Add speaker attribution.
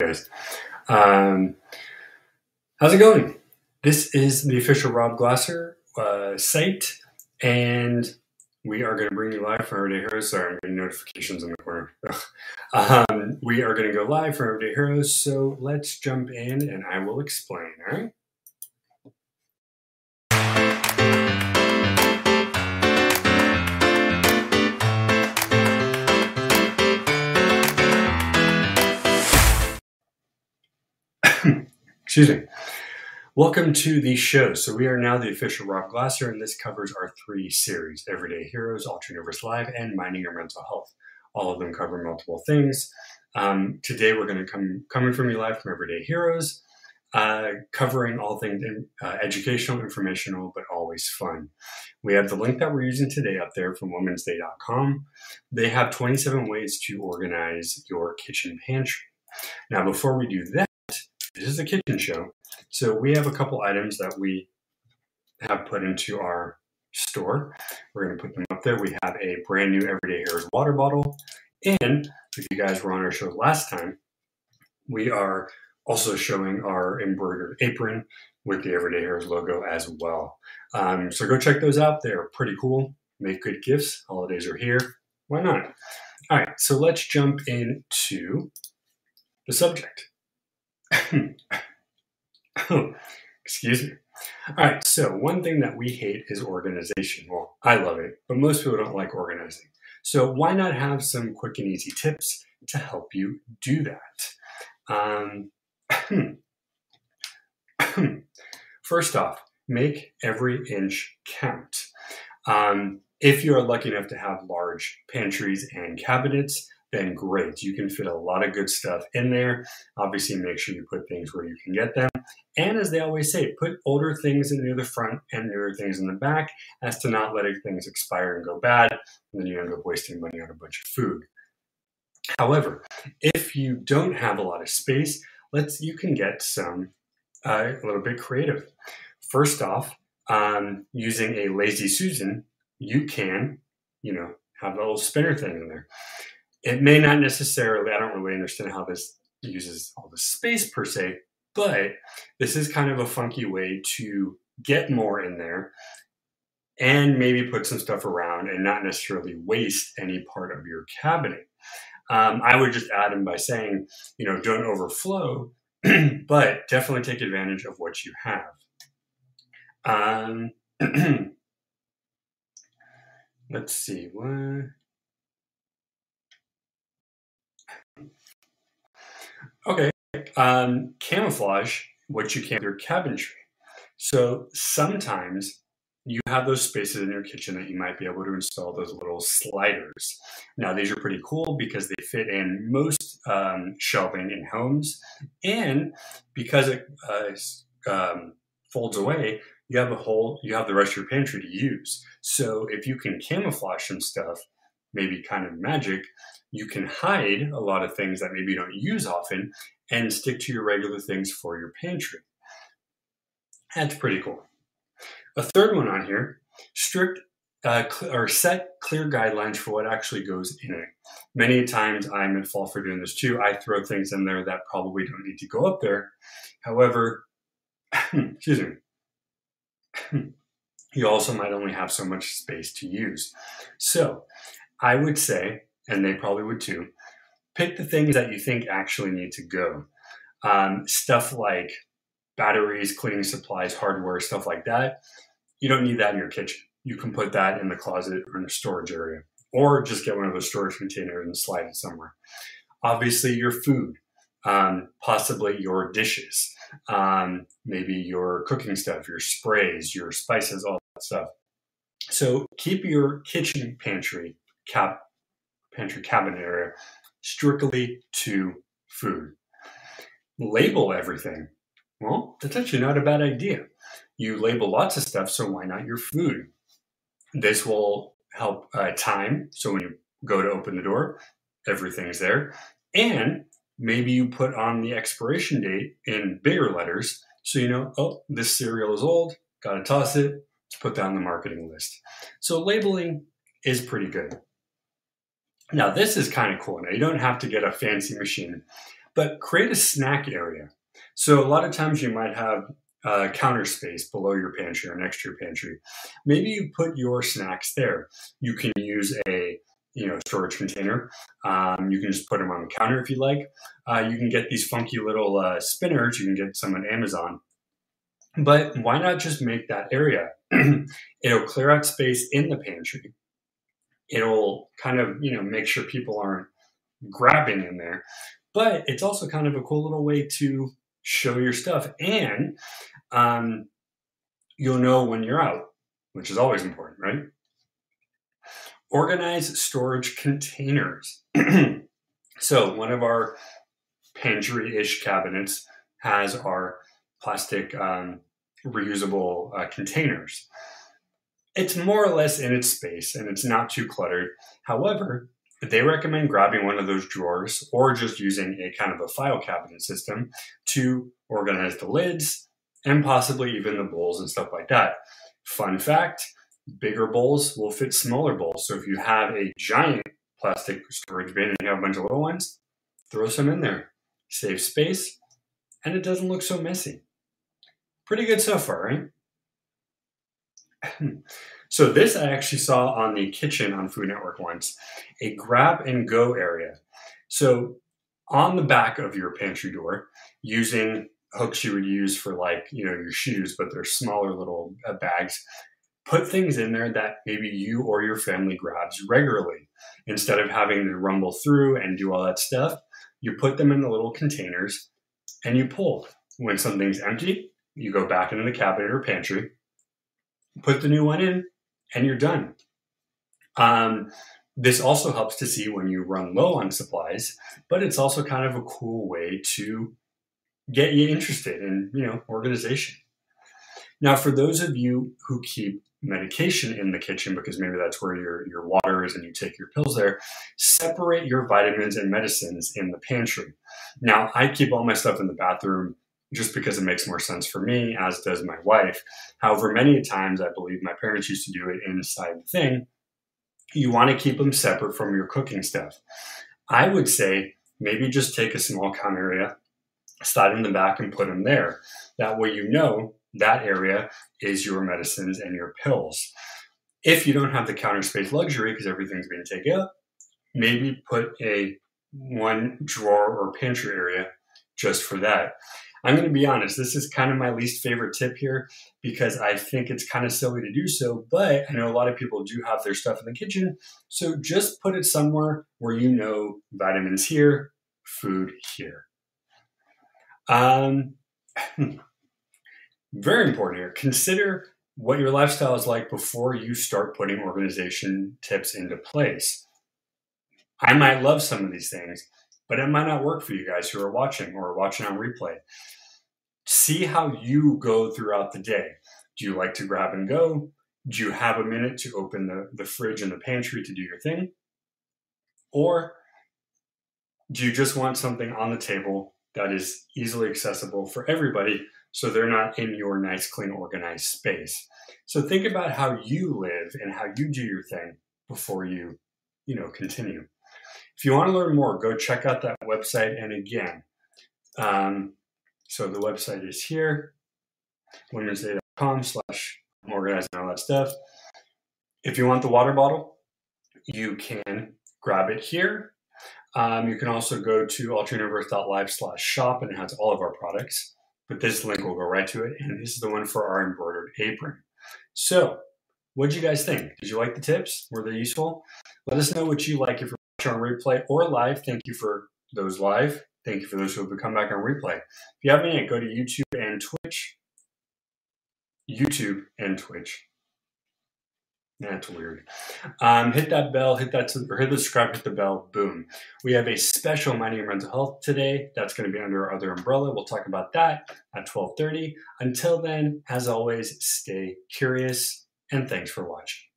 Speaker 1: guys. Um, how's it going? This is the official Rob Glasser uh, site, and we are going to bring you live from Everyday Heroes. Sorry, I'm getting notifications in the corner. um, we are going to go live from Everyday Heroes, so let's jump in and I will explain, all right? Excuse me. Welcome to the show. So we are now the official Rob Glasser, and this covers our three series: Everyday Heroes, Ultra Universe Live, and Minding Your Mental Health. All of them cover multiple things. Um, today we're going to come coming from you live from Everyday Heroes, uh, covering all things in, uh, educational, informational, but always fun. We have the link that we're using today up there from womensday.com. They have 27 ways to organize your kitchen pantry. Now, before we do that, this is a kitchen show. So we have a couple items that we have put into our store. We're going to put them up there. We have a brand new Everyday Heroes water bottle. And if you guys were on our show last time, we are also showing our embroidered apron with the Everyday Heroes logo as well. Um, so go check those out. They're pretty cool. Make good gifts. Holidays are here. Why not? All right, so let's jump into the subject. Excuse me. All right, so one thing that we hate is organization. Well, I love it, but most people don't like organizing. So why not have some quick and easy tips to help you do that? Um, first off, make every inch count. Um, if you are lucky enough to have large pantries and cabinets, then great. You can fit a lot of good stuff in there. Obviously, make sure you put things where you can get them. And as they always say, put older things near the front and newer things in the back as to not letting things expire and go bad. And then you end up wasting money on a bunch of food. However, if you don't have a lot of space, let's you can get some uh, a little bit creative. First off, um, using a lazy Susan, you can, you know, have a little spinner thing in there it may not necessarily, I don't really understand how this uses all the space per se, but this is kind of a funky way to get more in there and maybe put some stuff around and not necessarily waste any part of your cabinet. Um, I would just add in by saying, you know, don't overflow, but definitely take advantage of what you have. Um, let's see. What? Okay. Um, camouflage what you can your cabinetry. So sometimes you have those spaces in your kitchen that you might be able to install those little sliders. Now, these are pretty cool because they fit in most um, shelving in homes. And because it uh, um, folds away, you have a whole, you have the rest of your pantry to use. So if you can camouflage some stuff, maybe kind of magic, you can hide a lot of things that maybe you don't use often and stick to your regular things for your pantry. That's pretty cool. A third one on here, strict uh, or set clear guidelines for what actually goes in it. Many times I'm at fault for doing this too. I throw things in there that probably don't need to go up there. However, excuse me, you also might only have so much space to use. So I would say and they probably would too, pick the things that you think actually need to go. Um, stuff like batteries, cleaning supplies, hardware, stuff like that. You don't need that in your kitchen. You can put that in the closet or in a storage area, or just get one of those storage containers and slide it somewhere. Obviously, your food, um, possibly your dishes, um, maybe your cooking stuff, your sprays, your spices, all that stuff. So keep your kitchen pantry cap pantry cabinet area strictly to food. Label everything. Well, that's actually not a bad idea. You label lots of stuff, so why not your food? This will help uh, time. So when you go to open the door, everything's there. And maybe you put on the expiration date in bigger letters so you know, oh, this cereal is old, gotta toss it, to put that on the marketing list. So labeling is pretty good. Now, this is kind of cool. Now, you don't have to get a fancy machine, But create a snack area. So a lot of times you might have uh, counter space below your pantry or next to your pantry. Maybe you put your snacks there. You can use a you know storage container. Um, you can just put them on the counter if you like. Uh, you can get these funky little uh, spinners. You can get some on Amazon. But why not just make that area? It'll clear out space in the pantry. It'll kind of you know make sure people aren't grabbing in there. But it's also kind of a cool little way to show your stuff and um, you'll know when you're out, which is always important, right? Organize storage containers. so, one of our pantry ish cabinets has our plastic um, reusable uh, containers. It's more or less in its space and it's not too cluttered. However, they recommend grabbing one of those drawers or just using a kind of a file cabinet system to organize the lids and possibly even the bowls and stuff like that. Fun fact bigger bowls will fit smaller bowls. So if you have a giant plastic storage bin and you have a bunch of little ones, throw some in there. Save space and it doesn't look so messy. Pretty good so far, right? So this I actually saw on the kitchen on Food Network once, a grab and go area. So on the back of your pantry door, using hooks you would use for like you know your shoes, but they're smaller little uh, bags. Put things in there that maybe you or your family grabs regularly. Instead of having to rumble through and do all that stuff, you put them in the little containers and you pull. When something's empty, you go back into the cabinet or pantry, put the new one in, and you're done. Um, this also helps to see when you run low on supplies, but it's also kind of a cool way to get you interested in, you know, organization. Now, for those of you who keep medication in the kitchen because maybe that's where your, your water is and you take your pills there, separate your vitamins and medicines in the pantry. Now, I keep all my stuff in the bathroom just because it makes more sense for me, as does my wife. However, many times I believe my parents used to do it inside the thing. You want to keep them separate from your cooking stuff. I would say maybe just take a small count area, slide in the back, and put them there. That way, you know that area is your medicines and your pills. If you don't have the counter space luxury because everything's being taken up, maybe put a one drawer or pantry area just for that. I'm going to be honest, this is kind of my least favorite tip here because I think it's kind of silly to do so, but I know a lot of people do have their stuff in the kitchen. So just put it somewhere where you know vitamins here, food here. Um, very important here. Consider what your lifestyle is like before you start putting organization tips into place. I might love some of these things, but it might not work for you guys who are watching or watching on replay. See how you go throughout the day. Do you like to grab and go? Do you have a minute to open the, the fridge and the pantry to do your thing? Or do you just want something on the table that is easily accessible for everybody so they're not in your nice, clean, organized space? So think about how you live and how you do your thing before you, you know, continue. If you want to learn more, go check out that website. And again, um, so the website is here, womensday.com slash organizing all that stuff. If you want the water bottle, you can grab it here. Um, you can also go to alternativeearth.live slash shop and it has all of our products. But this link will go right to it. And this is the one for our embroidered apron. So, what did you guys think? Did you like the tips? Were they useful? Let us know what you like if you're on replay or live. Thank you for those live. Thank you for those who have come back on replay. If you have any, go to YouTube and Twitch. YouTube and Twitch. That's weird. Um, hit that bell, hit that, or hit the subscribe, hit the bell, boom. We have a special Minding Your Mental Health today. That's going to be under our other umbrella. We'll talk about that at 1230. Until then, as always, stay curious and thanks for watching.